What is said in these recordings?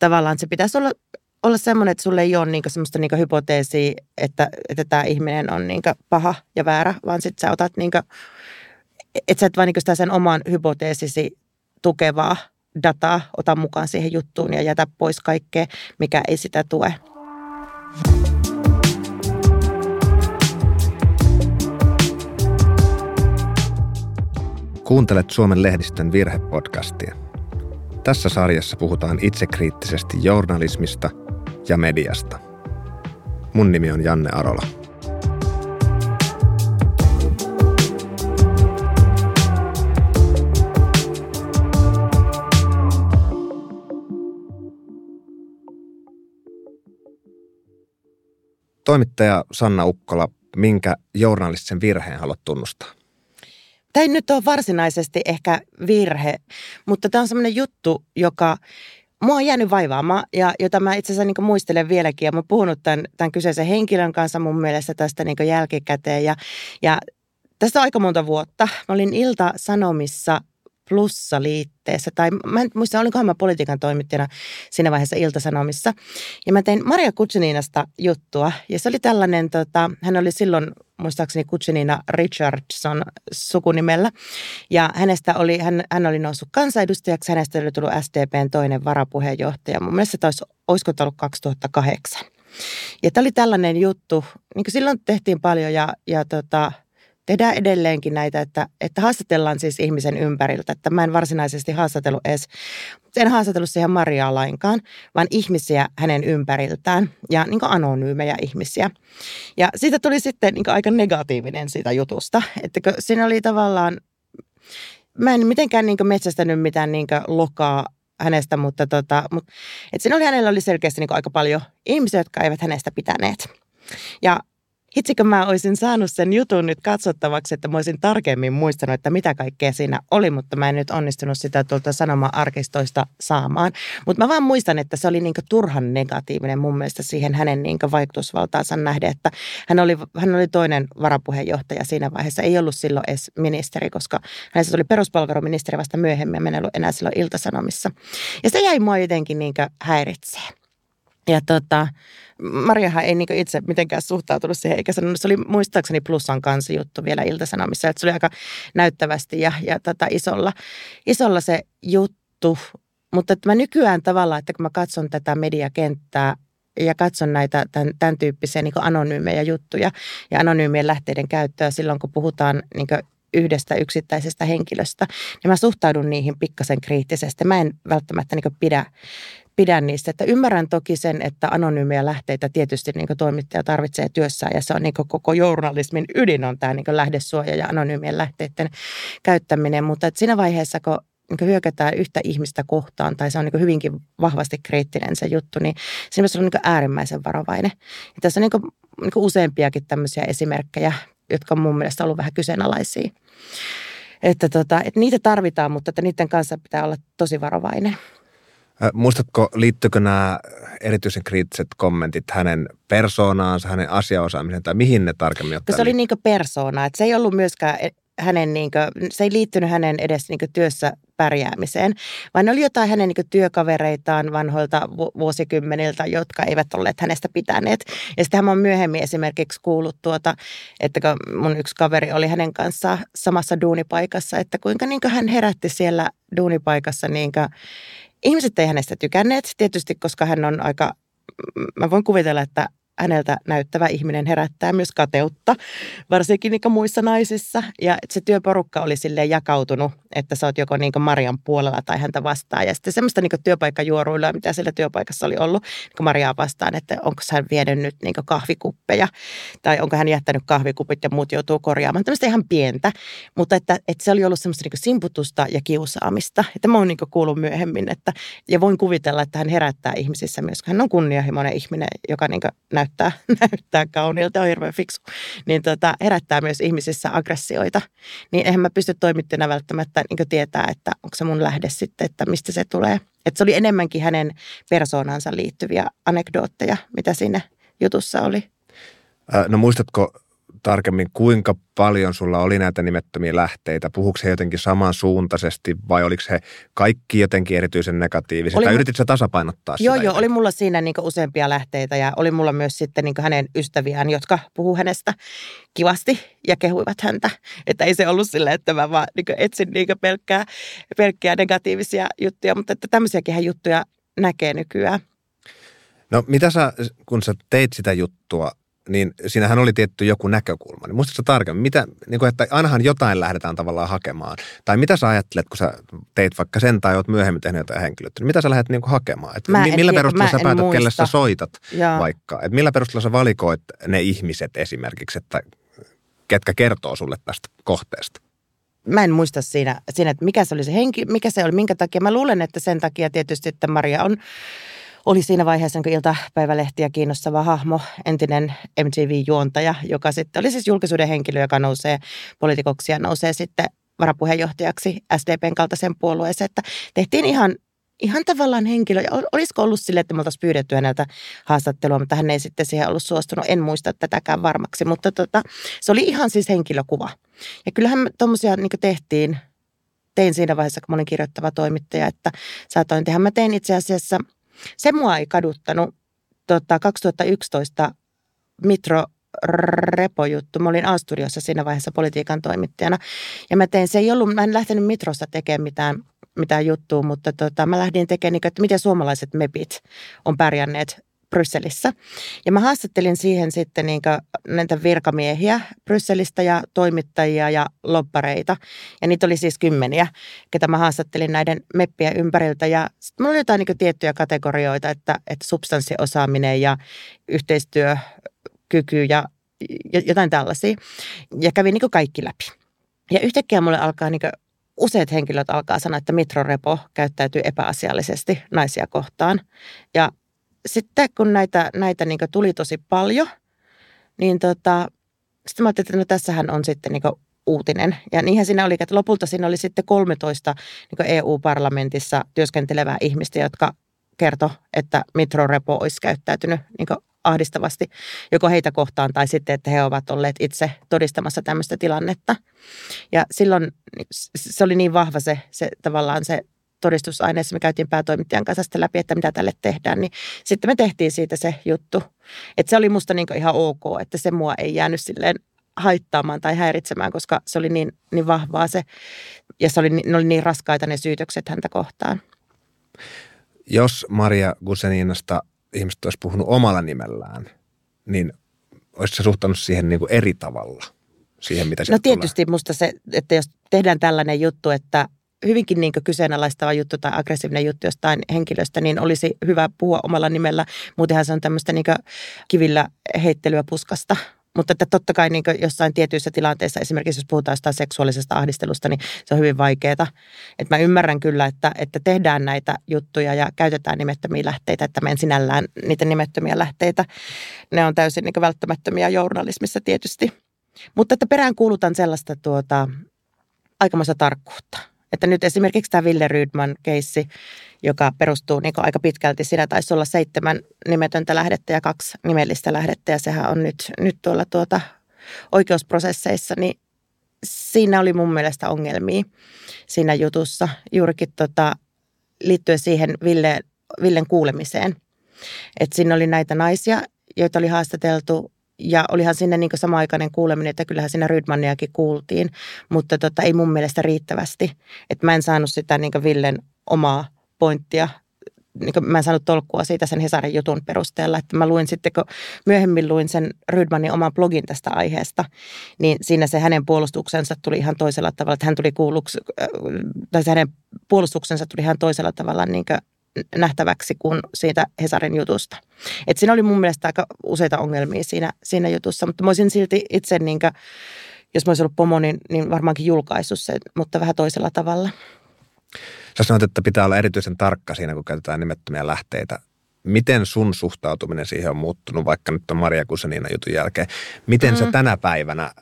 tavallaan se pitäisi olla, olla semmoinen, että sulle ei ole niinku semmoista niinku hypoteesia, että, että tämä ihminen on niinku paha ja väärä, vaan sitten sä otat, niinku, että sä et vaan niinku sitä sen oman hypoteesisi tukevaa dataa ota mukaan siihen juttuun ja jätä pois kaikkea, mikä ei sitä tue. Kuuntelet Suomen lehdistön virhepodcastia. Tässä sarjassa puhutaan itsekriittisesti journalismista ja mediasta. Mun nimi on Janne Arola. Toimittaja Sanna Ukkola, minkä journalistisen virheen haluat tunnustaa? Tämä ei nyt ole varsinaisesti ehkä virhe, mutta tämä on semmoinen juttu, joka mua on jäänyt vaivaamaan ja jota mä itse asiassa niin muistelen vieläkin. Ja mä oon puhunut tämän, tämän kyseisen henkilön kanssa mun mielestä tästä niin jälkikäteen. Ja, ja tästä on aika monta vuotta. Mä olin Ilta-Sanomissa plussaliitteessä, tai mä en muista, olinkohan mä politiikan toimittajana siinä vaiheessa Iltasanomissa. Ja mä tein Maria Kutsuninasta juttua, ja se oli tällainen, tota, hän oli silloin muistaakseni Kutsunina Richardson sukunimellä. Ja hänestä oli, hän, hän oli noussut kansanedustajaksi, hänestä oli tullut SDPn toinen varapuheenjohtaja. Mun mielestä taisi, olisiko ollut 2008. Ja tämä oli tällainen juttu, niin kuin silloin tehtiin paljon ja, ja tota, tehdään edelleenkin näitä, että, että haastatellaan siis ihmisen ympäriltä. Että mä en varsinaisesti haastatellut edes, en haastatellut siihen Mariaa lainkaan, vaan ihmisiä hänen ympäriltään ja niin anonyymejä ihmisiä. Ja siitä tuli sitten niin aika negatiivinen siitä jutusta, että siinä oli tavallaan, mä en mitenkään niin metsästänyt mitään niin lokaa hänestä, mutta tota, mutta, että siinä oli, hänellä oli selkeästi niin aika paljon ihmisiä, jotka eivät hänestä pitäneet. Ja hitsikö mä olisin saanut sen jutun nyt katsottavaksi, että mä olisin tarkemmin muistanut, että mitä kaikkea siinä oli, mutta mä en nyt onnistunut sitä tuolta sanoma-arkistoista saamaan. Mutta mä vaan muistan, että se oli niinku turhan negatiivinen mun mielestä siihen hänen niinku vaikutusvaltaansa nähden, että hän oli, hän oli toinen varapuheenjohtaja siinä vaiheessa, ei ollut silloin edes ministeri, koska hänestä tuli peruspalveluministeri vasta myöhemmin ja mennyt enää silloin iltasanomissa. Ja se jäi mua jotenkin niinku häiritseen. Ja tota, Mariahan ei niinku itse mitenkään suhtautunut siihen, eikä sanonut, se oli muistaakseni plussan kansi juttu vielä Iltasanomissa, että se oli aika näyttävästi ja, ja tota isolla, isolla se juttu. Mutta että mä nykyään tavallaan, että kun mä katson tätä mediakenttää ja katson näitä tämän, tämän tyyppisiä niin anonyymejä juttuja ja anonyymien lähteiden käyttöä silloin, kun puhutaan niin yhdestä yksittäisestä henkilöstä, niin mä suhtaudun niihin pikkasen kriittisesti. Mä en välttämättä niin pidä pidän niistä. Että ymmärrän toki sen, että anonyymiä lähteitä tietysti niin toimittaja tarvitsee työssään ja se on niin koko journalismin ydin on tämä niin lähdesuoja ja anonyymien lähteiden käyttäminen. Mutta että siinä vaiheessa, kun niin hyökätään yhtä ihmistä kohtaan tai se on niin hyvinkin vahvasti kriittinen se juttu, niin siinä on niin äärimmäisen varovainen. Ja tässä on niin kuin, niin useampiakin tämmöisiä esimerkkejä, jotka on mun mielestä ollut vähän kyseenalaisia. Että, tota, että niitä tarvitaan, mutta että niiden kanssa pitää olla tosi varovainen. Muistatko, liittyykö nämä erityisen kriittiset kommentit hänen persoonaansa, hänen asiaosaamiseen tai mihin ne tarkemmin ottaa? Se oli niin persoona, että se ei ollut myöskään e, hänen, niin kuin, se ei liittynyt hänen edes niin työssä pärjäämiseen, vaan ne oli jotain hänen niin työkavereitaan vanhoilta vuosikymmeniltä, jotka eivät olleet hänestä pitäneet. Ja sitten on myöhemmin esimerkiksi kuullut tuota, että kun mun yksi kaveri oli hänen kanssaan samassa duunipaikassa, että kuinka niin hän herätti siellä duunipaikassa niin Ihmiset ei hänestä tykänneet, tietysti koska hän on aika, mä voin kuvitella, että häneltä näyttävä ihminen herättää myös kateutta, varsinkin niin muissa naisissa. Ja se työporukka oli sille jakautunut, että sä oot joko niin Marian puolella tai häntä vastaan. Ja sitten semmoista niin työpaikkajuoruilua, mitä sillä työpaikassa oli ollut niin Mariaa vastaan, että onko hän vienyt nyt niin kahvikuppeja tai onko hän jättänyt kahvikupit ja muut joutuu korjaamaan. Tämmöistä ihan pientä, mutta että, että se oli ollut semmoista niin simputusta ja kiusaamista. Että mä oon niin kuullut myöhemmin, että, ja voin kuvitella, että hän herättää ihmisissä myös, hän on kunnianhimoinen ihminen, joka niin näyttää näyttää, näyttää kauniilta, on hirveän fiksu, niin tota, herättää myös ihmisissä aggressioita. Niin eihän mä pysty toimittajana välttämättä niin tietää, että onko se mun lähde sitten, että mistä se tulee. Että se oli enemmänkin hänen persoonansa liittyviä anekdootteja, mitä siinä jutussa oli. No muistatko tarkemmin, kuinka paljon sulla oli näitä nimettömiä lähteitä? Puhuuko he jotenkin samansuuntaisesti vai oliko he kaikki jotenkin erityisen negatiivisia? Oli tai yritit sä tasapainottaa Joo, sitä joo. Oli mulla siinä niin useampia lähteitä ja oli mulla myös sitten niin hänen ystäviään, jotka puhuu hänestä kivasti ja kehuivat häntä. Että ei se ollut silleen, että mä vaan niin etsin niin pelkkää, pelkkää negatiivisia juttuja, mutta että tämmöisiäkin juttuja näkee nykyään. No mitä sä, kun sä teit sitä juttua, niin siinähän oli tietty joku näkökulma. Niin muistatko tarkemmin, mitä, niin kuin, että ainahan jotain lähdetään tavallaan hakemaan. Tai mitä sä ajattelet, kun sä teit vaikka sen tai oot myöhemmin tehnyt jotain henkilöitä, niin mitä sä lähdet niin kuin hakemaan? Että millä tiedä, perusteella sä päätät, muista. kelle sä soitat Jaa. vaikka? Että millä perusteella sä valikoit ne ihmiset esimerkiksi, että ketkä kertoo sulle tästä kohteesta? Mä en muista siinä, siinä, että mikä se oli se henki, mikä se oli, minkä takia. Mä luulen, että sen takia tietysti, että Maria on oli siinä vaiheessa niin iltapäivälehtiä kiinnostava hahmo, entinen MTV-juontaja, joka sitten oli siis julkisuuden henkilö, joka nousee poliitikoksi ja nousee sitten varapuheenjohtajaksi SDPn kaltaisen puolueeseen, että tehtiin ihan ihan tavallaan henkilö. Olisiko ollut sille, että me oltaisiin pyydetty häneltä haastattelua, mutta hän ei sitten siihen ollut suostunut. En muista tätäkään varmaksi, mutta tota, se oli ihan siis henkilökuva. Ja kyllähän tuommoisia niin tehtiin, tein siinä vaiheessa, kun mä olin kirjoittava toimittaja, että saatoin tehdä. Mä tein itse asiassa – se mua ei kaduttanut tota, 2011 Mitro repojuttu. Mä olin A-studiossa siinä vaiheessa politiikan toimittajana. Ja mä tein, se ei ollut, mä en lähtenyt Mitrosta tekemään mitään, mitään juttua, mutta tota, mä lähdin tekemään, että miten suomalaiset mepit on pärjänneet Brysselissä. Ja mä haastattelin siihen sitten niin näitä virkamiehiä Brysselistä ja toimittajia ja loppareita. Ja niitä oli siis kymmeniä, ketä mä haastattelin näiden meppien ympäriltä. Ja sitten mulla oli jotain niin tiettyjä kategorioita, että, että substanssiosaaminen ja yhteistyökyky ja jotain tällaisia. Ja kävin niin kaikki läpi. Ja yhtäkkiä mulle alkaa niin useat henkilöt alkaa sanoa, että Mitro Repo käyttäytyy epäasiallisesti naisia kohtaan. Ja sitten kun näitä, näitä niin tuli tosi paljon, niin tota, sitten mä ajattelin, että no tässähän on sitten niin uutinen. Ja niinhän siinä oli, että lopulta siinä oli sitten 13 niin EU-parlamentissa työskentelevää ihmistä, jotka kertoi, että Mitro Repo olisi käyttäytynyt niin ahdistavasti joko heitä kohtaan tai sitten, että he ovat olleet itse todistamassa tämmöistä tilannetta. Ja silloin se oli niin vahva se, se tavallaan se todistusaineessa, me käytiin päätoimittajan kanssa sitä läpi, että mitä tälle tehdään, niin sitten me tehtiin siitä se juttu. Että se oli musta niin ihan ok, että se mua ei jäänyt silleen haittaamaan tai häiritsemään, koska se oli niin, niin vahvaa se, ja se oli, ne oli niin raskaita ne syytökset häntä kohtaan. Jos Maria Guseninasta ihmiset olisi puhunut omalla nimellään, niin olisi se suhtanut siihen niin kuin eri tavalla? Siihen, mitä no tietysti tulee. musta se, että jos tehdään tällainen juttu, että hyvinkin niin kyseenalaistava juttu tai aggressiivinen juttu jostain henkilöstä, niin olisi hyvä puhua omalla nimellä. Muutenhan se on tämmöistä niin kivillä heittelyä puskasta. Mutta että totta kai niin jossain tietyissä tilanteissa, esimerkiksi jos puhutaan jostain seksuaalisesta ahdistelusta, niin se on hyvin vaikeaa. Että mä ymmärrän kyllä, että, että tehdään näitä juttuja ja käytetään nimettömiä lähteitä, että mä en sinällään niitä nimettömiä lähteitä. Ne on täysin niin välttämättömiä journalismissa tietysti. Mutta että perään kuulutan sellaista tuota, aikamoista tarkkuutta. Että nyt esimerkiksi tämä Ville Rydman keissi, joka perustuu niin aika pitkälti, siinä taisi olla seitsemän nimetöntä lähdettä ja kaksi nimellistä lähdettä ja sehän on nyt, nyt tuolla tuota oikeusprosesseissa, niin siinä oli mun mielestä ongelmia siinä jutussa juurikin tota, liittyen siihen Ville, Villen kuulemiseen. Että siinä oli näitä naisia, joita oli haastateltu ja olihan sinne niin sama-aikainen kuuleminen, että kyllähän siinä Rydmaniakin kuultiin, mutta tota, ei mun mielestä riittävästi. Että mä en saanut sitä niin Villen omaa pointtia niin mä en saanut tolkkua siitä sen Hesarin jutun perusteella, että mä luin sitten, kun myöhemmin luin sen Rydmanin oman blogin tästä aiheesta, niin siinä se hänen puolustuksensa tuli ihan toisella tavalla, että hän tuli kuulluksi, äh, tai se hänen puolustuksensa tuli ihan toisella tavalla niin nähtäväksi kuin siitä Hesarin jutusta. Et siinä oli mun mielestä aika useita ongelmia siinä, siinä jutussa, mutta mä olisin silti itse, niin kuin, jos mä olisin ollut pomo, niin, niin varmaankin julkaissut se, mutta vähän toisella tavalla. Sä sanoit, että pitää olla erityisen tarkka siinä, kun käytetään nimettömiä lähteitä. Miten sun suhtautuminen siihen on muuttunut, vaikka nyt on Maria Kusenina jutun jälkeen? Miten mm. sä tänä päivänä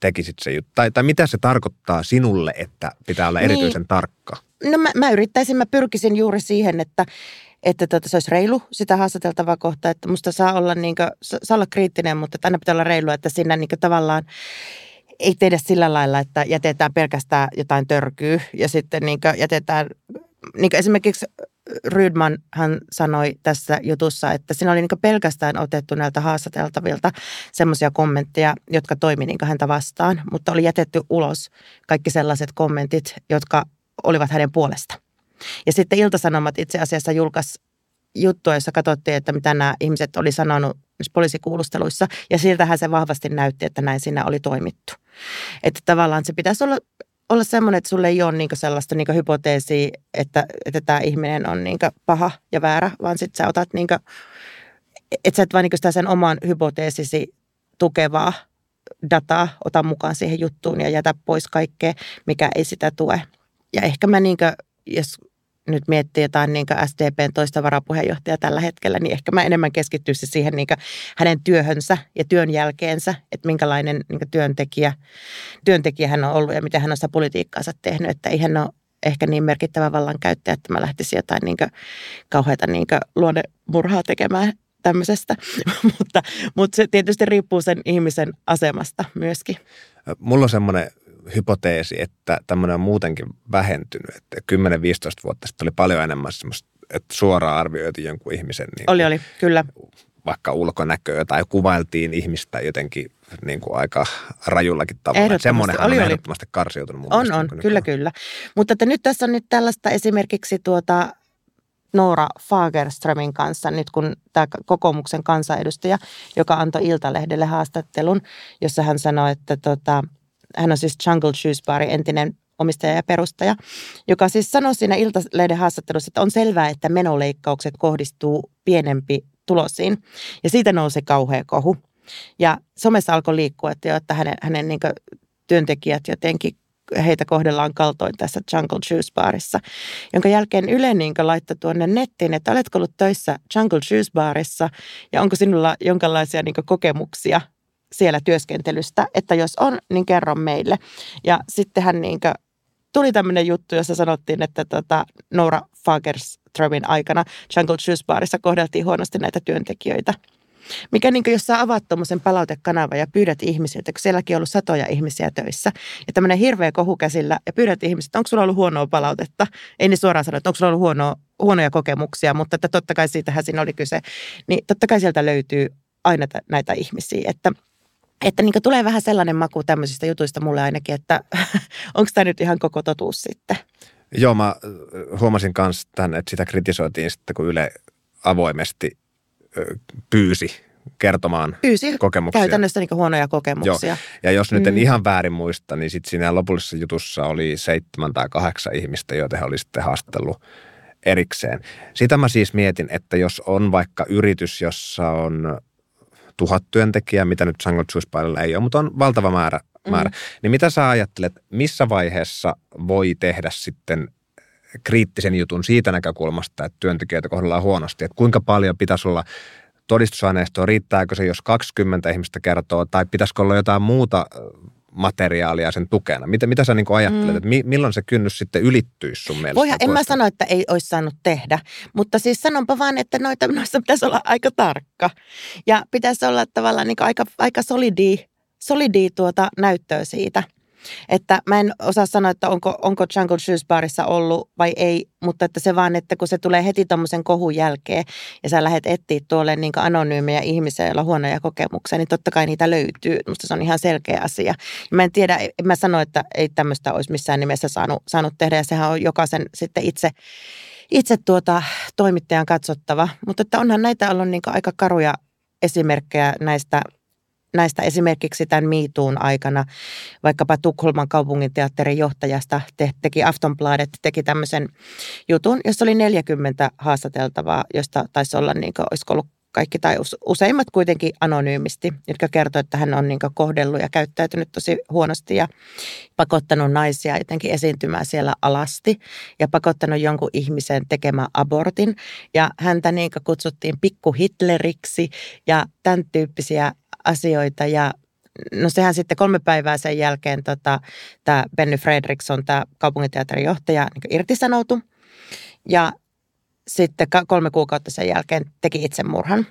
tekisit se juttu? Tai, tai mitä se tarkoittaa sinulle, että pitää olla niin. erityisen niin. tarkka? No mä, mä yrittäisin, mä pyrkisin juuri siihen, että, että tota, se olisi reilu sitä haastateltavaa kohtaa, että musta saa olla, niin kuin, saa olla kriittinen, mutta että aina pitää olla reilu, että siinä niin kuin, tavallaan ei tehdä sillä lailla, että jätetään pelkästään jotain törkyä ja sitten niin jätetään, niin esimerkiksi Rydman hän sanoi tässä jutussa, että siinä oli niin pelkästään otettu näiltä haastateltavilta semmoisia kommentteja, jotka toimi niin häntä vastaan, mutta oli jätetty ulos kaikki sellaiset kommentit, jotka olivat hänen puolesta. Ja sitten Iltasanomat itse asiassa julkaisi juttua, jossa katsottiin, että mitä nämä ihmiset oli sanonut poliisikuulusteluissa. Ja siltähän se vahvasti näytti, että näin siinä oli toimittu. Että tavallaan se pitäisi olla, olla semmoinen, että sulle ei ole niin sellaista niin hypoteesia, että, että tämä ihminen on niin paha ja väärä, vaan sitten sä otat, niin kuin, että sä et vaan niin sitä sen oman hypoteesisi tukevaa dataa ota mukaan siihen juttuun ja jätä pois kaikkea, mikä ei sitä tue. Ja ehkä mä niin kuin, jos nyt miettii jotain niin SDPn toista varapuheenjohtajaa tällä hetkellä, niin ehkä mä enemmän keskittyisin siihen niin hänen työhönsä ja työn jälkeensä, että minkälainen niin työntekijä, työntekijä hän on ollut ja miten hän on sitä politiikkaansa tehnyt, että ei hän ole ehkä niin merkittävä vallankäyttäjä, että mä lähtisin jotain niin kauheita niin luonnemurhaa tekemään tämmöisestä, mutta, mutta se tietysti riippuu sen ihmisen asemasta myöskin. Mulla on semmoinen hypoteesi, että tämmöinen on muutenkin vähentynyt. Että 10-15 vuotta sitten oli paljon enemmän semmoista, että suoraan arvioitiin jonkun ihmisen niin oli, oli, kyllä. vaikka ulkonäköä tai kuvailtiin ihmistä jotenkin niin kuin aika rajullakin tavalla. Semmoinenhan oli, on ehdottomasti oli. karsiutunut mun On, on, niin kyllä, kyllä. Mutta että nyt tässä on nyt tällaista esimerkiksi tuota Noora Fagerströmin kanssa, nyt kun tämä kokoomuksen kansanedustaja, joka antoi Iltalehdelle haastattelun, jossa hän sanoi, että tota, hän on siis Jungle Shoes Bar, entinen omistaja ja perustaja, joka siis sanoi siinä Iltalehden haastattelussa, että on selvää, että menoleikkaukset kohdistuu pienempi tulosiin. Ja siitä nousi kauhea kohu. Ja somessa alkoi liikkua, että, jo, että hänen, hänen niin työntekijät jotenkin heitä kohdellaan kaltoin tässä Jungle Shoes Barissa, jonka jälkeen Yle niin laittoi tuonne nettiin, että oletko ollut töissä Jungle Shoes Barissa ja onko sinulla jonkinlaisia niin kokemuksia siellä työskentelystä, että jos on, niin kerro meille. Ja sittenhän niin tuli tämmöinen juttu, jossa sanottiin, että tota Nora Fagerströmin aikana Jungle Shoes Barissa kohdeltiin huonosti näitä työntekijöitä. Mikä niin jos sä avaat tuommoisen palautekanavan ja pyydät ihmisiltä, kun sielläkin on ollut satoja ihmisiä töissä, ja tämmöinen hirveä kohu käsillä, ja pyydät ihmisiltä, onko sulla ollut huonoa palautetta? Ei niin suoraan sanoa, että onko sulla ollut huonoa, huonoja kokemuksia, mutta että totta kai siitähän siinä oli kyse. Niin totta kai sieltä löytyy aina näitä ihmisiä, että – että niin tulee vähän sellainen maku tämmöisistä jutuista mulle ainakin, että onko tämä nyt ihan koko totuus sitten? Joo, mä huomasin myös tämän, että sitä kritisoitiin sitten, kun Yle avoimesti pyysi kertomaan Pyysi kokemuksia. käytännössä niin huonoja kokemuksia. Joo. Ja jos nyt en mm. ihan väärin muista, niin sitten siinä lopullisessa jutussa oli seitsemän tai kahdeksan ihmistä, joita he oli sitten haastellut erikseen. Sitä mä siis mietin, että jos on vaikka yritys, jossa on tuhat työntekijää, mitä nyt Sangot ei ole, mutta on valtava määrä. Mm. määrä. Niin mitä sä ajattelet, missä vaiheessa voi tehdä sitten kriittisen jutun siitä näkökulmasta, että työntekijöitä kohdellaan huonosti, että kuinka paljon pitäisi olla todistusaineistoa, riittääkö se, jos 20 ihmistä kertoo, tai pitäisikö olla jotain muuta materiaalia sen tukena? Mitä, mitä sä niin ajattelet, mm. että mi, milloin se kynnys sitten ylittyisi sun mielestä? Voihan, en mä sano, että ei olisi saanut tehdä, mutta siis sanonpa vaan, että noita, noissa pitäisi olla aika tarkka. Ja pitäisi olla tavallaan niin aika, aika solidi, solidi tuota näyttöä siitä – että mä en osaa sanoa, että onko, onko Jungle Shoes Barissa ollut vai ei, mutta että se vaan, että kun se tulee heti tuommoisen kohun jälkeen ja sä lähdet etsiä tuolle niin anonyymejä ihmisiä, joilla on huonoja kokemuksia, niin totta kai niitä löytyy. Musta se on ihan selkeä asia. Ja mä en tiedä, en mä sano, että ei tämmöistä olisi missään nimessä saanut, saanut tehdä ja sehän on jokaisen sitten itse itse tuota toimittajan katsottava. Mutta että onhan näitä ollut niin aika karuja esimerkkejä näistä näistä esimerkiksi tämän miituun aikana, vaikkapa Tukholman kaupunginteatterin johtajasta te, teki Aftonbladet, teki tämmöisen jutun, jossa oli 40 haastateltavaa, josta taisi olla, niin kuin, olisiko ollut kaikki tai useimmat kuitenkin anonyymisti, jotka kertoo, että hän on niin kohdellut ja käyttäytynyt tosi huonosti ja pakottanut naisia jotenkin esiintymään siellä alasti ja pakottanut jonkun ihmisen tekemään abortin. Ja häntä niin kutsuttiin pikku Hitleriksi ja tämän tyyppisiä asioita ja no sehän sitten kolme päivää sen jälkeen tota, tämä Benny Fredriksson, tämä kaupunginteatterin johtaja, niin irtisanoutui. Ja sitten kolme kuukautta sen jälkeen teki itsemurhan.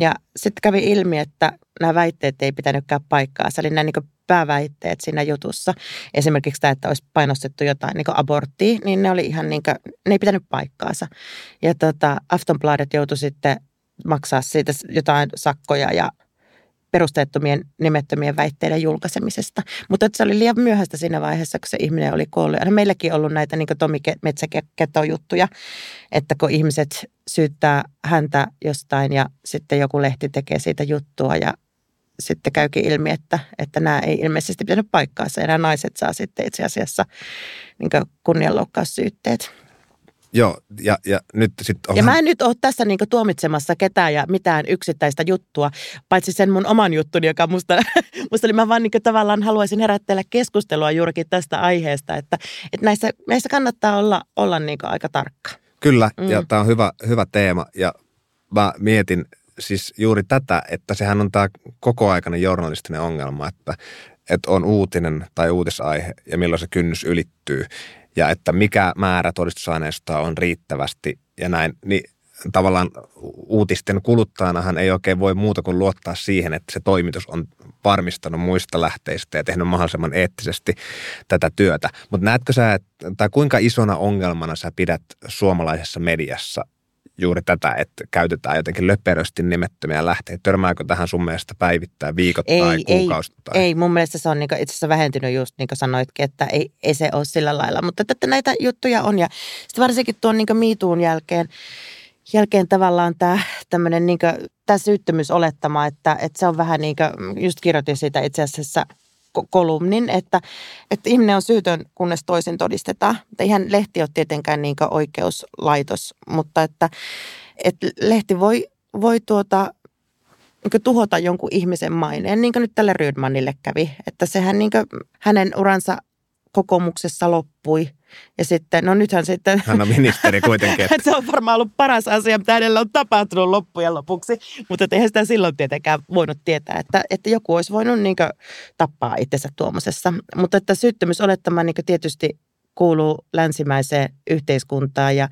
Ja sitten kävi ilmi, että nämä väitteet ei pitänytkään paikkaa. Se oli nämä niin pääväitteet siinä jutussa. Esimerkiksi tämä, että olisi painostettu jotain niin aborttia, niin ne oli ihan niin kuin, ne ei pitänyt paikkaansa. Ja tota, Aftonbladet joutui sitten maksaa siitä jotain sakkoja ja perusteettomien nimettömien väitteiden julkaisemisesta. Mutta se oli liian myöhäistä siinä vaiheessa, kun se ihminen oli kuollut. Ja meilläkin ollut näitä niin Tomi Metsäketo-juttuja, että kun ihmiset syyttää häntä jostain ja sitten joku lehti tekee siitä juttua ja sitten käykin ilmi, että, että nämä ei ilmeisesti pitänyt paikkaansa ja nämä naiset saa sitten itse asiassa niin kunnianloukkaussyytteet. Joo, ja, ja nyt sitten Ja mä en nyt ole tässä niinku tuomitsemassa ketään ja mitään yksittäistä juttua, paitsi sen mun oman juttuni, joka musta, musta oli mä vaan niinku tavallaan haluaisin herättää keskustelua juurikin tästä aiheesta, että, että näissä, näissä kannattaa olla, olla niinku aika tarkka. Kyllä, mm. ja tämä on hyvä, hyvä teema, ja mä mietin siis juuri tätä, että sehän on tämä kokoaikainen journalistinen ongelma, että, että on uutinen tai uutisaihe ja milloin se kynnys ylittyy ja että mikä määrä todistusaineistoa on riittävästi ja näin, niin tavallaan uutisten kuluttajanahan ei oikein voi muuta kuin luottaa siihen, että se toimitus on varmistanut muista lähteistä ja tehnyt mahdollisimman eettisesti tätä työtä. Mutta näetkö sä, tai kuinka isona ongelmana sä pidät suomalaisessa mediassa juuri tätä, että käytetään jotenkin löperösti nimettömiä lähteitä. Törmääkö tähän sun mielestä päivittäin viikoittain, ei, kuukausittain? Ei, ei, mun mielestä se on niin itse asiassa vähentynyt just niin kuin sanoitkin, että ei, ei se ole sillä lailla. Mutta että näitä juttuja on ja sitten varsinkin tuon niin miituun jälkeen, jälkeen tavallaan tämä tämmöinen niin tämä syyttömyysolettama, että, että se on vähän niin kuin, just kirjoitin siitä itse asiassa kolumnin, että, että ihminen on syytön, kunnes toisin todistetaan. Että ihan lehti ole tietenkään niin oikeuslaitos, mutta että, että lehti voi, voi tuota, niin tuhota jonkun ihmisen maineen, niin kuin nyt tälle Rydmanille kävi. Että sehän niin hänen uransa kokoomuksessa loppui. Ja sitten, no nythän sitten... Hän on ministeri kuitenkin. Että. se on varmaan ollut paras asia, mitä hänellä on tapahtunut loppujen lopuksi. Mutta eihän sitä silloin tietenkään voinut tietää, että, että joku olisi voinut niin tappaa itsensä tuommoisessa. Mutta että syyttömyysolettama niin tietysti kuuluu länsimäiseen yhteiskuntaan ja,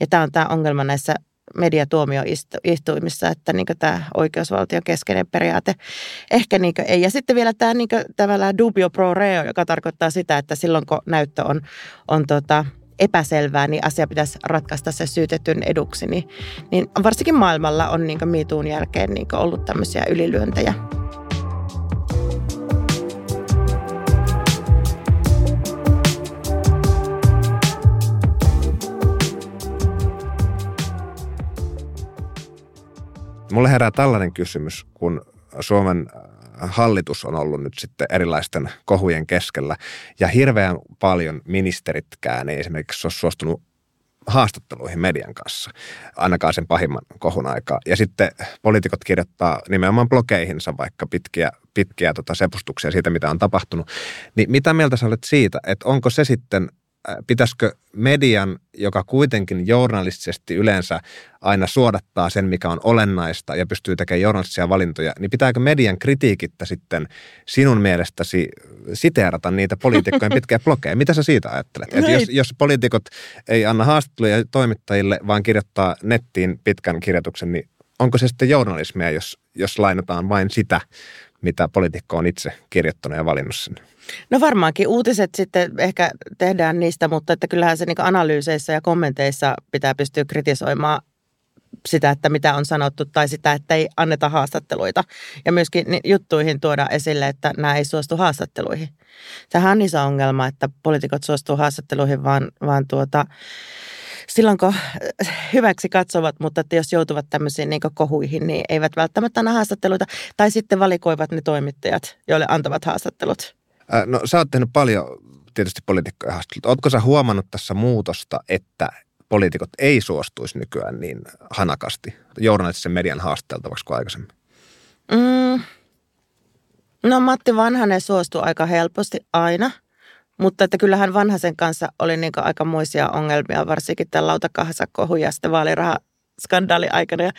ja tämä on tämä ongelma näissä mediatuomioistuimissa, että niin tämä oikeusvaltion keskeinen periaate ehkä niin ei. Ja sitten vielä tämä niin tavallaan dubio pro reo, joka tarkoittaa sitä, että silloin kun näyttö on, on tota, epäselvää, niin asia pitäisi ratkaista se syytetyn eduksi. Niin, niin varsinkin maailmalla on niin miituun jälkeen niin ollut tämmöisiä ylilyöntejä. Mulle herää tällainen kysymys, kun Suomen hallitus on ollut nyt sitten erilaisten kohujen keskellä ja hirveän paljon ministeritkään ei esimerkiksi ole suostunut haastatteluihin median kanssa, ainakaan sen pahimman kohun aikaa. Ja sitten poliitikot kirjoittaa nimenomaan blogeihinsa vaikka pitkiä, pitkiä tota sepustuksia siitä, mitä on tapahtunut. Niin mitä mieltä sä olet siitä, että onko se sitten Äh, pitäisikö median, joka kuitenkin journalistisesti yleensä aina suodattaa sen, mikä on olennaista ja pystyy tekemään journalistisia valintoja, niin pitääkö median kritiikittä sitten sinun mielestäsi siteerata niitä poliitikkojen pitkiä blogeja? Mitä sä siitä ajattelet? No jos, jos poliitikot ei anna haastatteluja toimittajille, vaan kirjoittaa nettiin pitkän kirjoituksen, niin onko se sitten journalismia, jos, jos lainataan vain sitä, mitä poliitikko on itse kirjoittanut ja valinnut sinne? No varmaankin uutiset sitten ehkä tehdään niistä, mutta että kyllähän se niin analyyseissä ja kommenteissa pitää pystyä kritisoimaan sitä, että mitä on sanottu tai sitä, että ei anneta haastatteluita. Ja myöskin juttuihin tuoda esille, että nämä ei suostu haastatteluihin. Tähän on iso ongelma, että poliitikot suostuu haastatteluihin, vaan, vaan tuota, silloin kun hyväksi katsovat, mutta että jos joutuvat tämmöisiin niin kohuihin, niin eivät välttämättä anna haastatteluita. Tai sitten valikoivat ne toimittajat, joille antavat haastattelut. No sä oot tehnyt paljon tietysti poliitikkoja haastatteluita. Ootko sä huomannut tässä muutosta, että poliitikot ei suostuisi nykyään niin hanakasti journalistisen median haasteltavaksi kuin aikaisemmin? Mm. No Matti Vanhanen suostui aika helposti aina, mutta että kyllähän Vanhasen kanssa oli niin aikamoisia ongelmia, varsinkin tämän lautakahsakohun ja sitten vaaliraha skandaali aikana. Ja,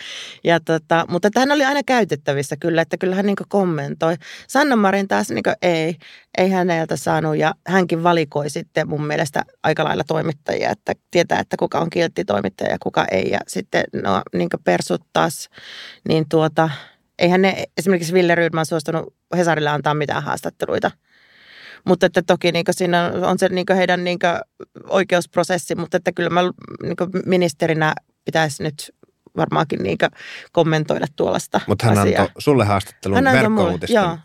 ja tota, mutta hän oli aina käytettävissä kyllä, että kyllä hän niin kommentoi. Sanna Marin taas niin ei, ei häneltä saanut ja hänkin valikoi sitten mun mielestä aika lailla toimittajia, että tietää, että kuka on kiltti toimittaja ja kuka ei. Ja sitten no niin persut taas, niin tuota, eihän ne esimerkiksi Ville Rydman suostunut Hesarille antaa mitään haastatteluita. Mutta että toki niin siinä on se niin heidän niin oikeusprosessi, mutta että kyllä mä niin ministerinä pitäisi nyt varmaankin niin kommentoida tuollaista Mutta hän asiaa. antoi sulle haastattelun verkkouutisten. Joo.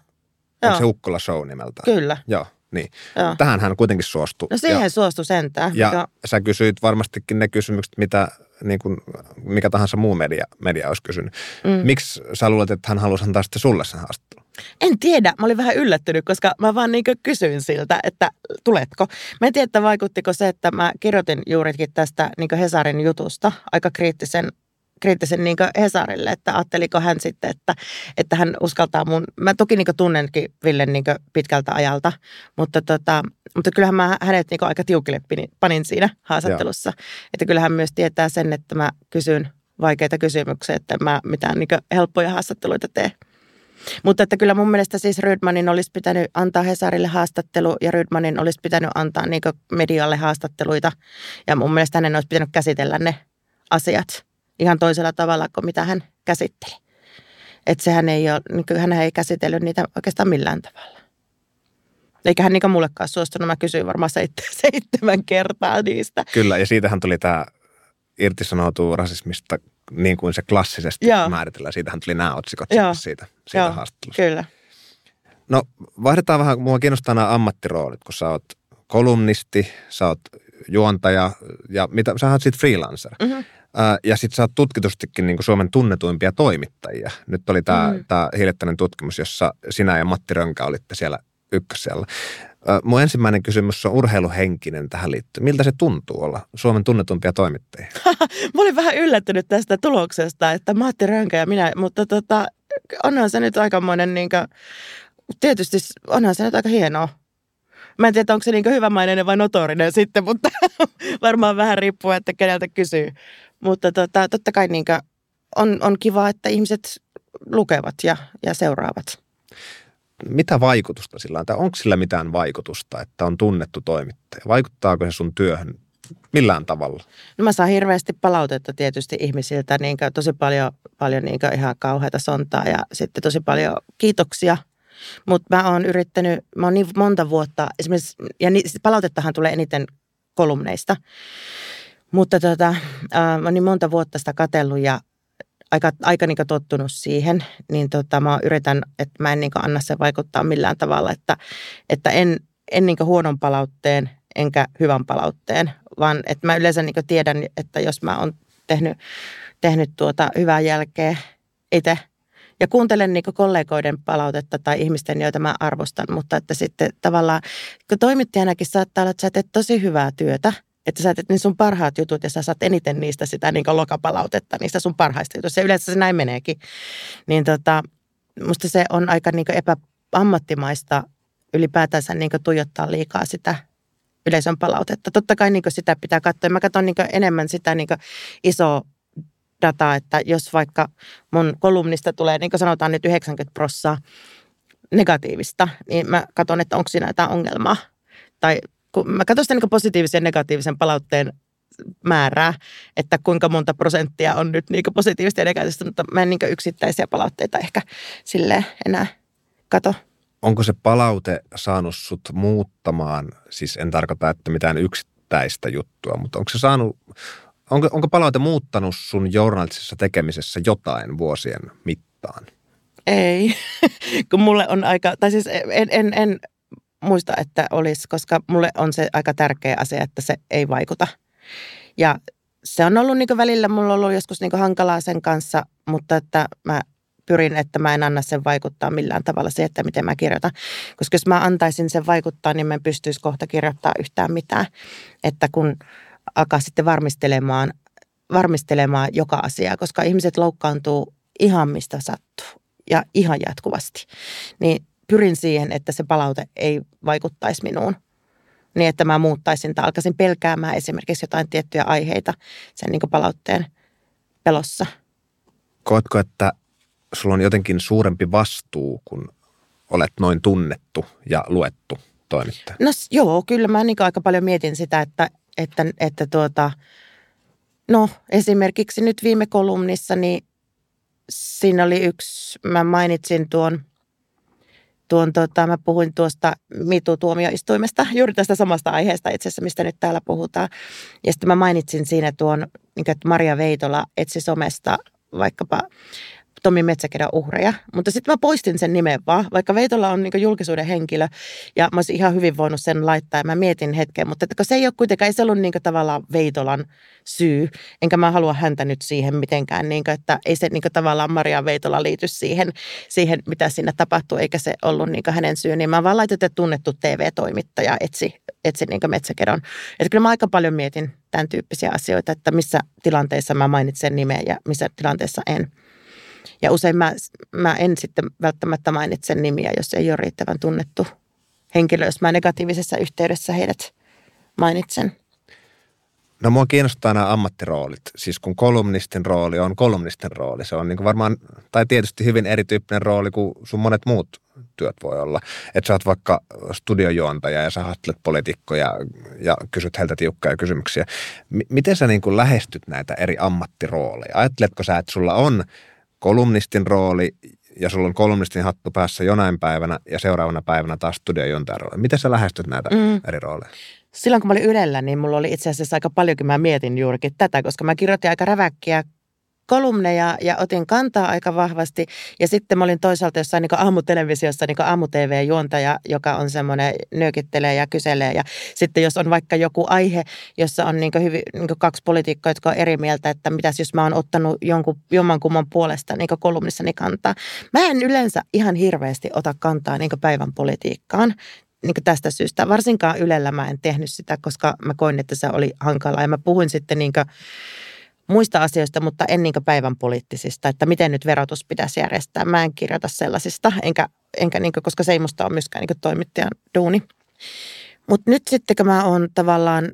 Onko se Ukkola Show nimeltä? Kyllä. Joo. Niin. Joo. Tähän hän kuitenkin suostui. No siihen ja, suostui sentään. Ja ja sä kysyit varmastikin ne kysymykset, mitä niin kuin mikä tahansa muu media, media olisi kysynyt. Mm. Miksi sä luulet, että hän halusi antaa sitten sulle sen haastattelun? En tiedä. Mä olin vähän yllättynyt, koska mä vaan niin kysyin siltä, että tuletko. Mä en tiedä, että vaikuttiko se, että mä kirjoitin juurikin tästä niin Hesarin jutusta aika kriittisen kriittisen niin Hesarille, että ajatteliko hän sitten, että, että hän uskaltaa mun, mä toki niin tunnenkin Villen niin pitkältä ajalta, mutta, tota, mutta kyllähän mä hänet niin aika tiukille panin siinä haastattelussa, Joo. että kyllähän myös tietää sen, että mä kysyn vaikeita kysymyksiä, että mä mitään niin helppoja haastatteluita tee. Mutta että kyllä mun mielestä siis Rydmanin olisi pitänyt antaa Hesarille haastattelu ja Rydmanin olisi pitänyt antaa niin medialle haastatteluita. Ja mun mielestä hänen olisi pitänyt käsitellä ne asiat ihan toisella tavalla kuin mitä hän käsitteli. Että sehän ei ole, niin hän ei käsitellyt niitä oikeastaan millään tavalla. Eikä hän niin mullekaan suostunut. Mä kysyin varmaan seitsemän kertaa niistä. Kyllä, ja siitähän tuli tämä irtisanoutuu rasismista niin kuin se klassisesti Joo. määritellään. Siitähän tuli nämä otsikot Joo. siitä, siitä Joo, haastattelusta. Kyllä. No vaihdetaan vähän, mua kiinnostaa nämä ammattiroolit, kun sä oot kolumnisti, sä oot juontaja ja mitä, sä oot sitten freelancer. Mm-hmm. Ja sitten sä oot tutkitustikin niin Suomen tunnetuimpia toimittajia. Nyt oli tämä mm. hiljattainen tutkimus, jossa sinä ja Matti Rönkä olitte siellä ykkösellä. Mun ensimmäinen kysymys on urheiluhenkinen tähän liittyen. Miltä se tuntuu olla Suomen tunnetumpia toimittajia? Mä olin vähän yllättynyt tästä tuloksesta, että Matti Rönkä ja minä, mutta tota, onhan se nyt aikamoinen, niin kuin, tietysti onhan se nyt aika hienoa. Mä en tiedä, onko se niin hyvämainen vai notorinen sitten, mutta varmaan vähän riippuu, että keneltä kysyy. Mutta tota, totta kai niin on, on kiva, että ihmiset lukevat ja, ja seuraavat. Mitä vaikutusta sillä on? Tai onko sillä mitään vaikutusta, että on tunnettu toimittaja? Vaikuttaako se sun työhön millään tavalla? No mä saan hirveästi palautetta tietysti ihmisiltä, niin tosi paljon, paljon niin ihan kauheita sontaa ja sitten tosi paljon kiitoksia. Mutta mä oon yrittänyt, mä oon niin monta vuotta, esimerkiksi, ja palautettahan tulee eniten kolumneista. Mutta tota, äh, mä niin monta vuotta sitä katsellut ja aika, aika niin tottunut siihen, niin tota, mä yritän, että mä en niin anna se vaikuttaa millään tavalla, että, että en, en niin huonon palautteen enkä hyvän palautteen, vaan että mä yleensä niin tiedän, että jos mä oon tehnyt, tehnyt tuota hyvää jälkeä itse ja kuuntelen niin kollegoiden palautetta tai ihmisten, joita mä arvostan, mutta että sitten tavallaan, kun toimittajanakin saattaa olla, että sä teet tosi hyvää työtä – että sä teet niin sun parhaat jutut ja sä saat eniten niistä sitä niin lokapalautetta, niistä sun parhaista jutuista. Ja yleensä se näin meneekin. Niin tota, musta se on aika niin epäammattimaista ylipäätänsä niin tuijottaa liikaa sitä yleisön palautetta. Totta kai niin sitä pitää katsoa. Mä katson niin enemmän sitä niin isoa dataa, että jos vaikka mun kolumnista tulee, niin kuin sanotaan nyt 90 prossaa negatiivista, niin mä katson, että onko siinä jotain ongelmaa. Tai kun mä katson sitä niin positiivisen ja negatiivisen palautteen määrää, että kuinka monta prosenttia on nyt niin positiivista ja negatiivista, mutta mä en niin yksittäisiä palautteita ehkä sille enää kato. Onko se palaute saanut sut muuttamaan, siis en tarkoita, että mitään yksittäistä juttua, mutta onko se saanut, onko, onko palaute muuttanut sun journalistisessa tekemisessä jotain vuosien mittaan? Ei, kun mulle on aika, tai siis en, en, en muista, että olisi, koska mulle on se aika tärkeä asia, että se ei vaikuta. Ja se on ollut niin välillä, mulla on ollut joskus niin hankalaa sen kanssa, mutta että mä pyrin, että mä en anna sen vaikuttaa millään tavalla se, että miten mä kirjoitan. Koska jos mä antaisin sen vaikuttaa, niin mä en pystyisi kohta kirjoittaa yhtään mitään. Että kun alkaa sitten varmistelemaan, varmistelemaan joka asiaa, koska ihmiset loukkaantuu ihan mistä sattuu ja ihan jatkuvasti. Niin pyrin siihen, että se palaute ei vaikuttaisi minuun. Niin, että mä muuttaisin tai alkaisin pelkäämään esimerkiksi jotain tiettyjä aiheita sen niin palautteen pelossa. Koetko, että sulla on jotenkin suurempi vastuu, kun olet noin tunnettu ja luettu toimittaja? No joo, kyllä mä niin aika paljon mietin sitä, että, että, että tuota, no esimerkiksi nyt viime kolumnissa, niin siinä oli yksi, mä mainitsin tuon, tuon tota, mä puhuin tuosta Mitu-tuomioistuimesta, juuri tästä samasta aiheesta itse asiassa, mistä nyt täällä puhutaan. Ja sitten mä mainitsin siinä tuon, että Maria Veitola etsi somesta vaikkapa Tomi Metsäkedon uhreja. Mutta sitten mä poistin sen nimen vaan, vaikka Veitola on niin julkisuuden henkilö ja mä olisin ihan hyvin voinut sen laittaa ja mä mietin hetken, mutta että se ei ole kuitenkaan, ei se ollut niin tavallaan Veitolan syy, enkä mä halua häntä nyt siihen mitenkään, niin kuin, että ei se niin tavallaan Maria Veitola liity siihen, siihen, mitä siinä tapahtuu, eikä se ollut niin hänen syy, niin mä vaan laitin, että tunnettu TV-toimittaja etsi, etsi niin Metsäkedon. Että kyllä mä aika paljon mietin tämän tyyppisiä asioita, että missä tilanteissa mä mainitsen nimeä ja missä tilanteissa en. Ja usein mä, mä en sitten välttämättä mainitse nimiä, jos ei ole riittävän tunnettu henkilö, jos mä negatiivisessa yhteydessä heidät mainitsen. No mua kiinnostaa nämä ammattiroolit. Siis kun kolumnistin rooli on kolumnistin rooli. Se on niin varmaan, tai tietysti hyvin erityyppinen rooli kuin sun monet muut työt voi olla. Että sä oot vaikka studiojuontaja ja sä haastattelet poliitikkoja ja kysyt heiltä tiukkoja kysymyksiä. M- miten sä niin kuin lähestyt näitä eri ammattirooleja? Ajatteletko sä, että sulla on kolumnistin rooli ja sulla on kolumnistin hattu päässä jonain päivänä ja seuraavana päivänä taas studiojuontajan rooli. Miten sä lähestyt näitä mm. eri rooleja? Silloin kun mä olin Ylellä, niin mulla oli itse asiassa aika paljonkin, mä mietin juurikin tätä, koska mä kirjoitin aika räväkkiä kolumneja ja otin kantaa aika vahvasti. Ja sitten mä olin toisaalta jossain niin aamutelevisiossa niin aamu-tv-juontaja, joka on semmoinen nyökittelee ja kyselee. Ja sitten jos on vaikka joku aihe, jossa on niin hyvin, niin kaksi poliitikkoa, jotka on eri mieltä, että mitäs jos mä oon ottanut jonkun, jommankumman puolesta niin kolumnissani kantaa. Mä en yleensä ihan hirveästi ota kantaa niin päivän politiikkaan niin tästä syystä. Varsinkaan Ylellä mä en tehnyt sitä, koska mä koin, että se oli hankalaa. Ja mä puhuin sitten niin muista asioista, mutta en niin päivän poliittisista, että miten nyt verotus pitäisi järjestää. Mä en kirjoita sellaisista, enkä, enkä niin kuin, koska se ei musta ole myöskään niin toimittajan duuni. Mutta nyt sitten, kun mä oon tavallaan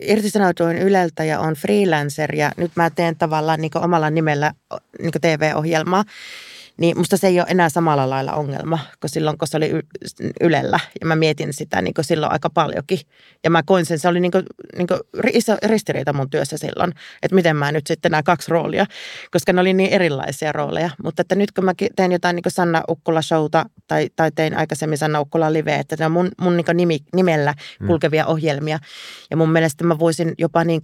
irtisanoutuin Yleltä ja on freelancer ja nyt mä teen tavallaan niin omalla nimellä niin TV-ohjelmaa, niin musta se ei ole enää samalla lailla ongelma kuin silloin, kun se oli Ylellä. Ja mä mietin sitä niin silloin aika paljonkin. Ja mä koin sen, se oli niin kuin, niin kuin iso ristiriita mun työssä silloin, että miten mä nyt sitten nämä kaksi roolia, koska ne oli niin erilaisia rooleja. Mutta että nyt kun mä teen jotain niin Sanna Ukkula-showta tai, tai tein aikaisemmin Sanna Ukkula live, että ne on mun, mun niin nimi, nimellä mm. kulkevia ohjelmia. Ja mun mielestä mä voisin jopa niin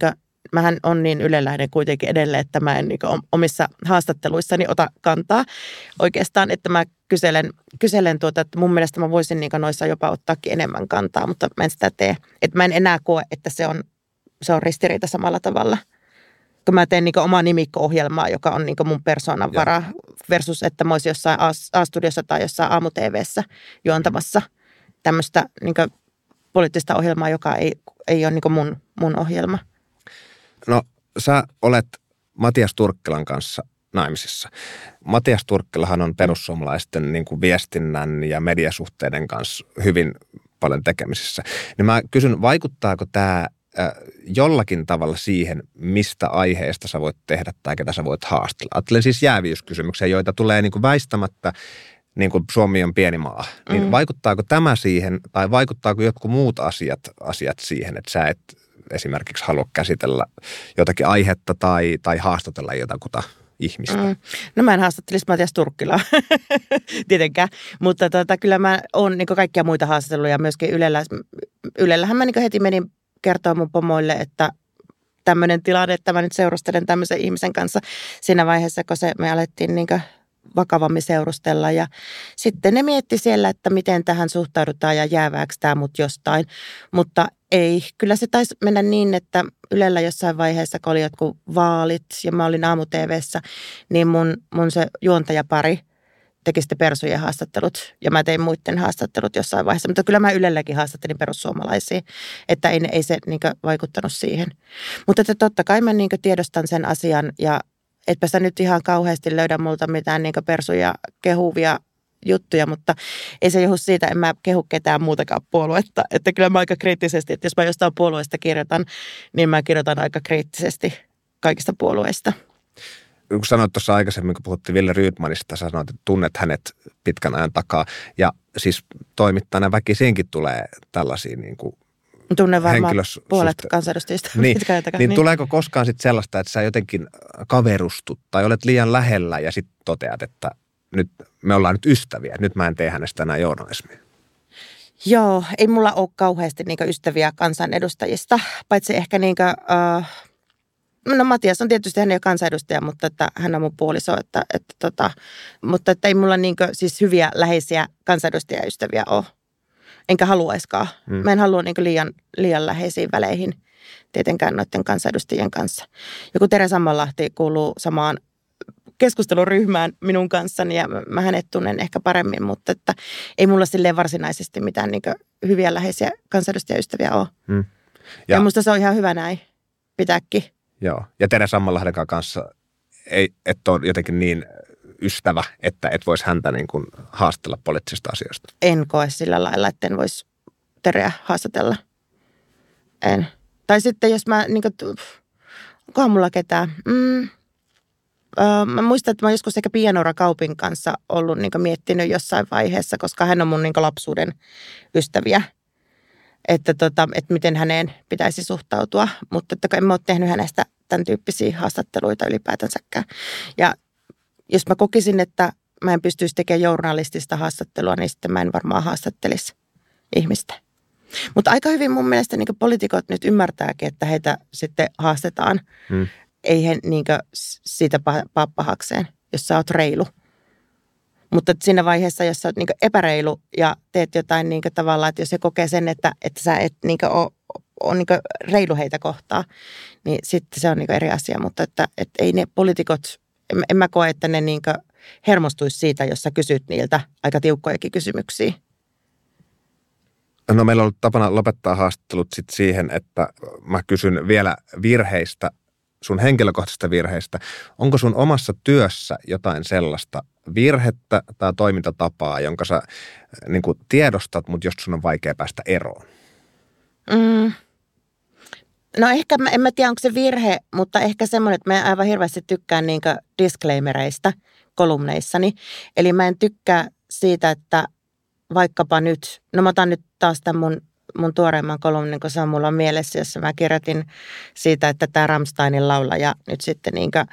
mähän on niin yleläinen kuitenkin edelleen, että mä en niin omissa haastatteluissani ota kantaa oikeastaan, että mä kyselen, kyselen tuota, että mun mielestä mä voisin niin noissa jopa ottaakin enemmän kantaa, mutta mä en sitä tee. Että mä en enää koe, että se on, se on ristiriita samalla tavalla. Kun mä teen niin omaa nimikko-ohjelmaa, joka on niin mun persoonan vara, versus että mä olisin jossain A-studiossa tai jossain aamu-tvssä juontamassa tämmöistä niin poliittista ohjelmaa, joka ei, ei ole niin mun, mun ohjelma. No sä olet Matias Turkkelan kanssa naimisissa. Matias Turkkilahan on perussuomalaisten niin kuin viestinnän ja mediasuhteiden kanssa hyvin paljon tekemisissä. Niin mä kysyn, vaikuttaako tämä jollakin tavalla siihen, mistä aiheesta sä voit tehdä tai ketä sä voit haastella. Ajattelen siis jääviyskysymyksiä, joita tulee niin kuin väistämättä, niin kuin Suomi on pieni maa. Niin mm. vaikuttaako tämä siihen tai vaikuttaako jotkut muut asiat, asiat siihen, että sä et esimerkiksi halua käsitellä jotakin aihetta tai, tai haastatella jotakuta ihmistä? Mm. No mä en haastattelisi Matias Turkkilaa, tietenkään. Mutta tota, kyllä mä oon niin kaikkia muita haastatteluja myöskin Ylellä. Ylellähän mä niin heti menin kertoa mun pomoille, että tämmöinen tilanne, että mä nyt seurustelen tämmöisen ihmisen kanssa siinä vaiheessa, kun se, me alettiin niin vakavammin seurustella. Ja sitten ne mietti siellä, että miten tähän suhtaudutaan ja jäävääkö tämä mut jostain. Mutta ei, kyllä se taisi mennä niin, että Ylellä jossain vaiheessa, kun oli jotkut vaalit ja mä olin aamu niin mun, mun se juontajapari teki sitten persujen haastattelut ja mä tein muiden haastattelut jossain vaiheessa. Mutta kyllä mä Ylelläkin haastattelin perussuomalaisia, että ei, ei se niin vaikuttanut siihen. Mutta että totta kai mä niin tiedostan sen asian ja etpä sä nyt ihan kauheasti löydä multa mitään niin persuja kehuvia juttuja, mutta ei se johdu siitä, en mä kehu ketään muutakaan puoluetta. Että kyllä mä aika kriittisesti, että jos mä jostain puolueesta kirjoitan, niin mä kirjoitan aika kriittisesti kaikista puolueista. kun sanoit tuossa aikaisemmin, kun puhuttiin Ville Rydmanista, sä sanoit, että tunnet hänet pitkän ajan takaa. Ja siis toimittajana väkisinkin tulee tällaisia niin kuin Tunnen varmaan puolet kansanedustajista niin. Niin, niin tuleeko koskaan sitten sellaista, että sä jotenkin kaverustut tai olet liian lähellä ja sitten toteat, että nyt me ollaan nyt ystäviä, että nyt mä en tee hänestä enää journalismia? Joo, ei mulla ole kauheasti niinku ystäviä kansanedustajista, paitsi ehkä niinku, uh, No Matias on tietysti hän ei ole kansanedustaja, mutta että hän on mun puoliso. Että, että tota, mutta että ei mulla niin siis hyviä läheisiä kansanedustajaystäviä ole. Enkä haluaiskaan. Hmm. Mä en halua niin liian, liian läheisiin väleihin tietenkään noiden kansanedustajien kanssa. Joku Tere Sammanlahti kuuluu samaan keskusteluryhmään minun kanssani ja mä hänet tunnen ehkä paremmin, mutta että ei mulla silleen varsinaisesti mitään niin hyviä läheisiä kansanedustajaystäviä ole. Hmm. Ja, ja musta se on ihan hyvä näin pitääkin. Joo, ja Tere Sammanlahden kanssa ei, et ole jotenkin niin ystävä, että et voisi häntä niin kuin haastella poliittisista asioista. En koe sillä lailla, että en voisi Tereä haastatella. En. Tai sitten jos mä, niin kuin, onkohan mulla ketään? Mm, mä muistan, että mä joskus ehkä Pianora Kaupin kanssa ollut niin miettinyt jossain vaiheessa, koska hän on mun niin lapsuuden ystäviä – että, tota, että miten häneen pitäisi suhtautua, mutta että en mä ole tehnyt hänestä tämän tyyppisiä haastatteluita ylipäätänsäkään. Ja jos mä kokisin, että mä en pystyisi tekemään journalistista haastattelua, niin sitten mä en varmaan haastattelisi ihmistä. Mutta aika hyvin mun mielestä niin poliitikot nyt ymmärtääkin, että heitä sitten haastetaan. Hmm. Ei he niin siitä pahakseen, jos sä oot reilu. Mutta siinä vaiheessa, jos sä oot niin epäreilu ja teet jotain niin tavallaan, että jos se kokee sen, että, että sä et niin ole, ole niin reilu heitä kohtaa, niin sitten se on niin eri asia. Mutta että, että ei ne poliitikot, en, en mä koe, että ne niin hermostuisi siitä, jos sä kysyt niiltä aika tiukkojakin kysymyksiä. No meillä on ollut tapana lopettaa haastattelut sit siihen, että mä kysyn vielä virheistä, sun henkilökohtaisista virheistä. Onko sun omassa työssä jotain sellaista, virhettä tai toimintatapaa, jonka sä niin tiedostat, mutta josta sun on vaikea päästä eroon? Mm. No ehkä, en mä tiedä onko se virhe, mutta ehkä semmoinen, että mä aivan hirveästi tykkään niin disclaimereista kolumneissani. Eli mä en tykkää siitä, että vaikkapa nyt, no mä otan nyt taas tämän mun, mun tuoreimman kolumnin, kun se on mulla mielessä, jossa mä kirjoitin siitä, että tämä Ramsteinin laulaja nyt sitten niin kuin,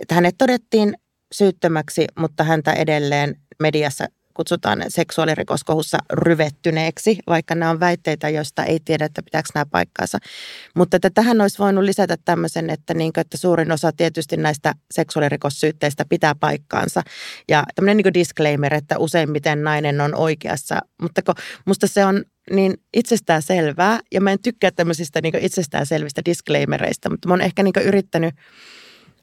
että hänet todettiin syyttömäksi, mutta häntä edelleen mediassa kutsutaan seksuaalirikoskohussa ryvettyneeksi, vaikka nämä on väitteitä, joista ei tiedä, että pitääkö nämä paikkaansa. Mutta että tähän olisi voinut lisätä tämmöisen, että, niin kuin, että suurin osa tietysti näistä seksuaalirikossyytteistä pitää paikkaansa. Ja tämmöinen niin disclaimer, että useimmiten nainen on oikeassa. Mutta kun musta se on niin itsestään selvää, ja mä en tykkää tämmöisistä niin itsestäänselvistä disclaimereista, mutta mä oon ehkä niin yrittänyt –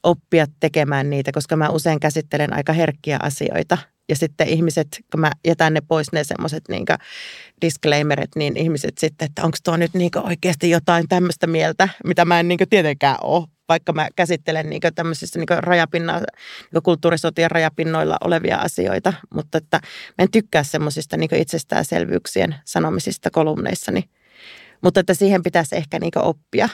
oppia tekemään niitä, koska mä usein käsittelen aika herkkiä asioita. Ja sitten ihmiset, kun mä jätän ne pois ne semmoiset niin disclaimerit, niin ihmiset sitten, että onko tuo nyt niin oikeasti jotain tämmöistä mieltä, mitä mä en niin tietenkään ole vaikka mä käsittelen niin tämmöisissä niin rajapinna, niin kulttuurisotien rajapinnoilla olevia asioita, mutta että mä en tykkää semmoisista niin itsestäänselvyyksien sanomisista kolumneissani. Mutta että siihen pitäisi ehkä niin oppia,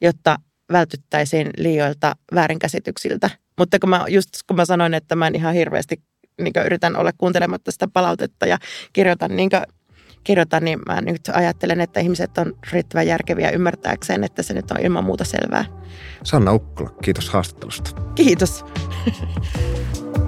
jotta vältyttäisiin liioilta väärinkäsityksiltä. Mutta kun mä, just kun mä sanoin, että mä en ihan hirveästi niin yritän olla kuuntelematta sitä palautetta ja kirjoitan, niin kirjoitan, niin mä nyt ajattelen, että ihmiset on riittävän järkeviä ymmärtääkseen, että se nyt on ilman muuta selvää. Sanna Ukkola, kiitos haastattelusta. Kiitos.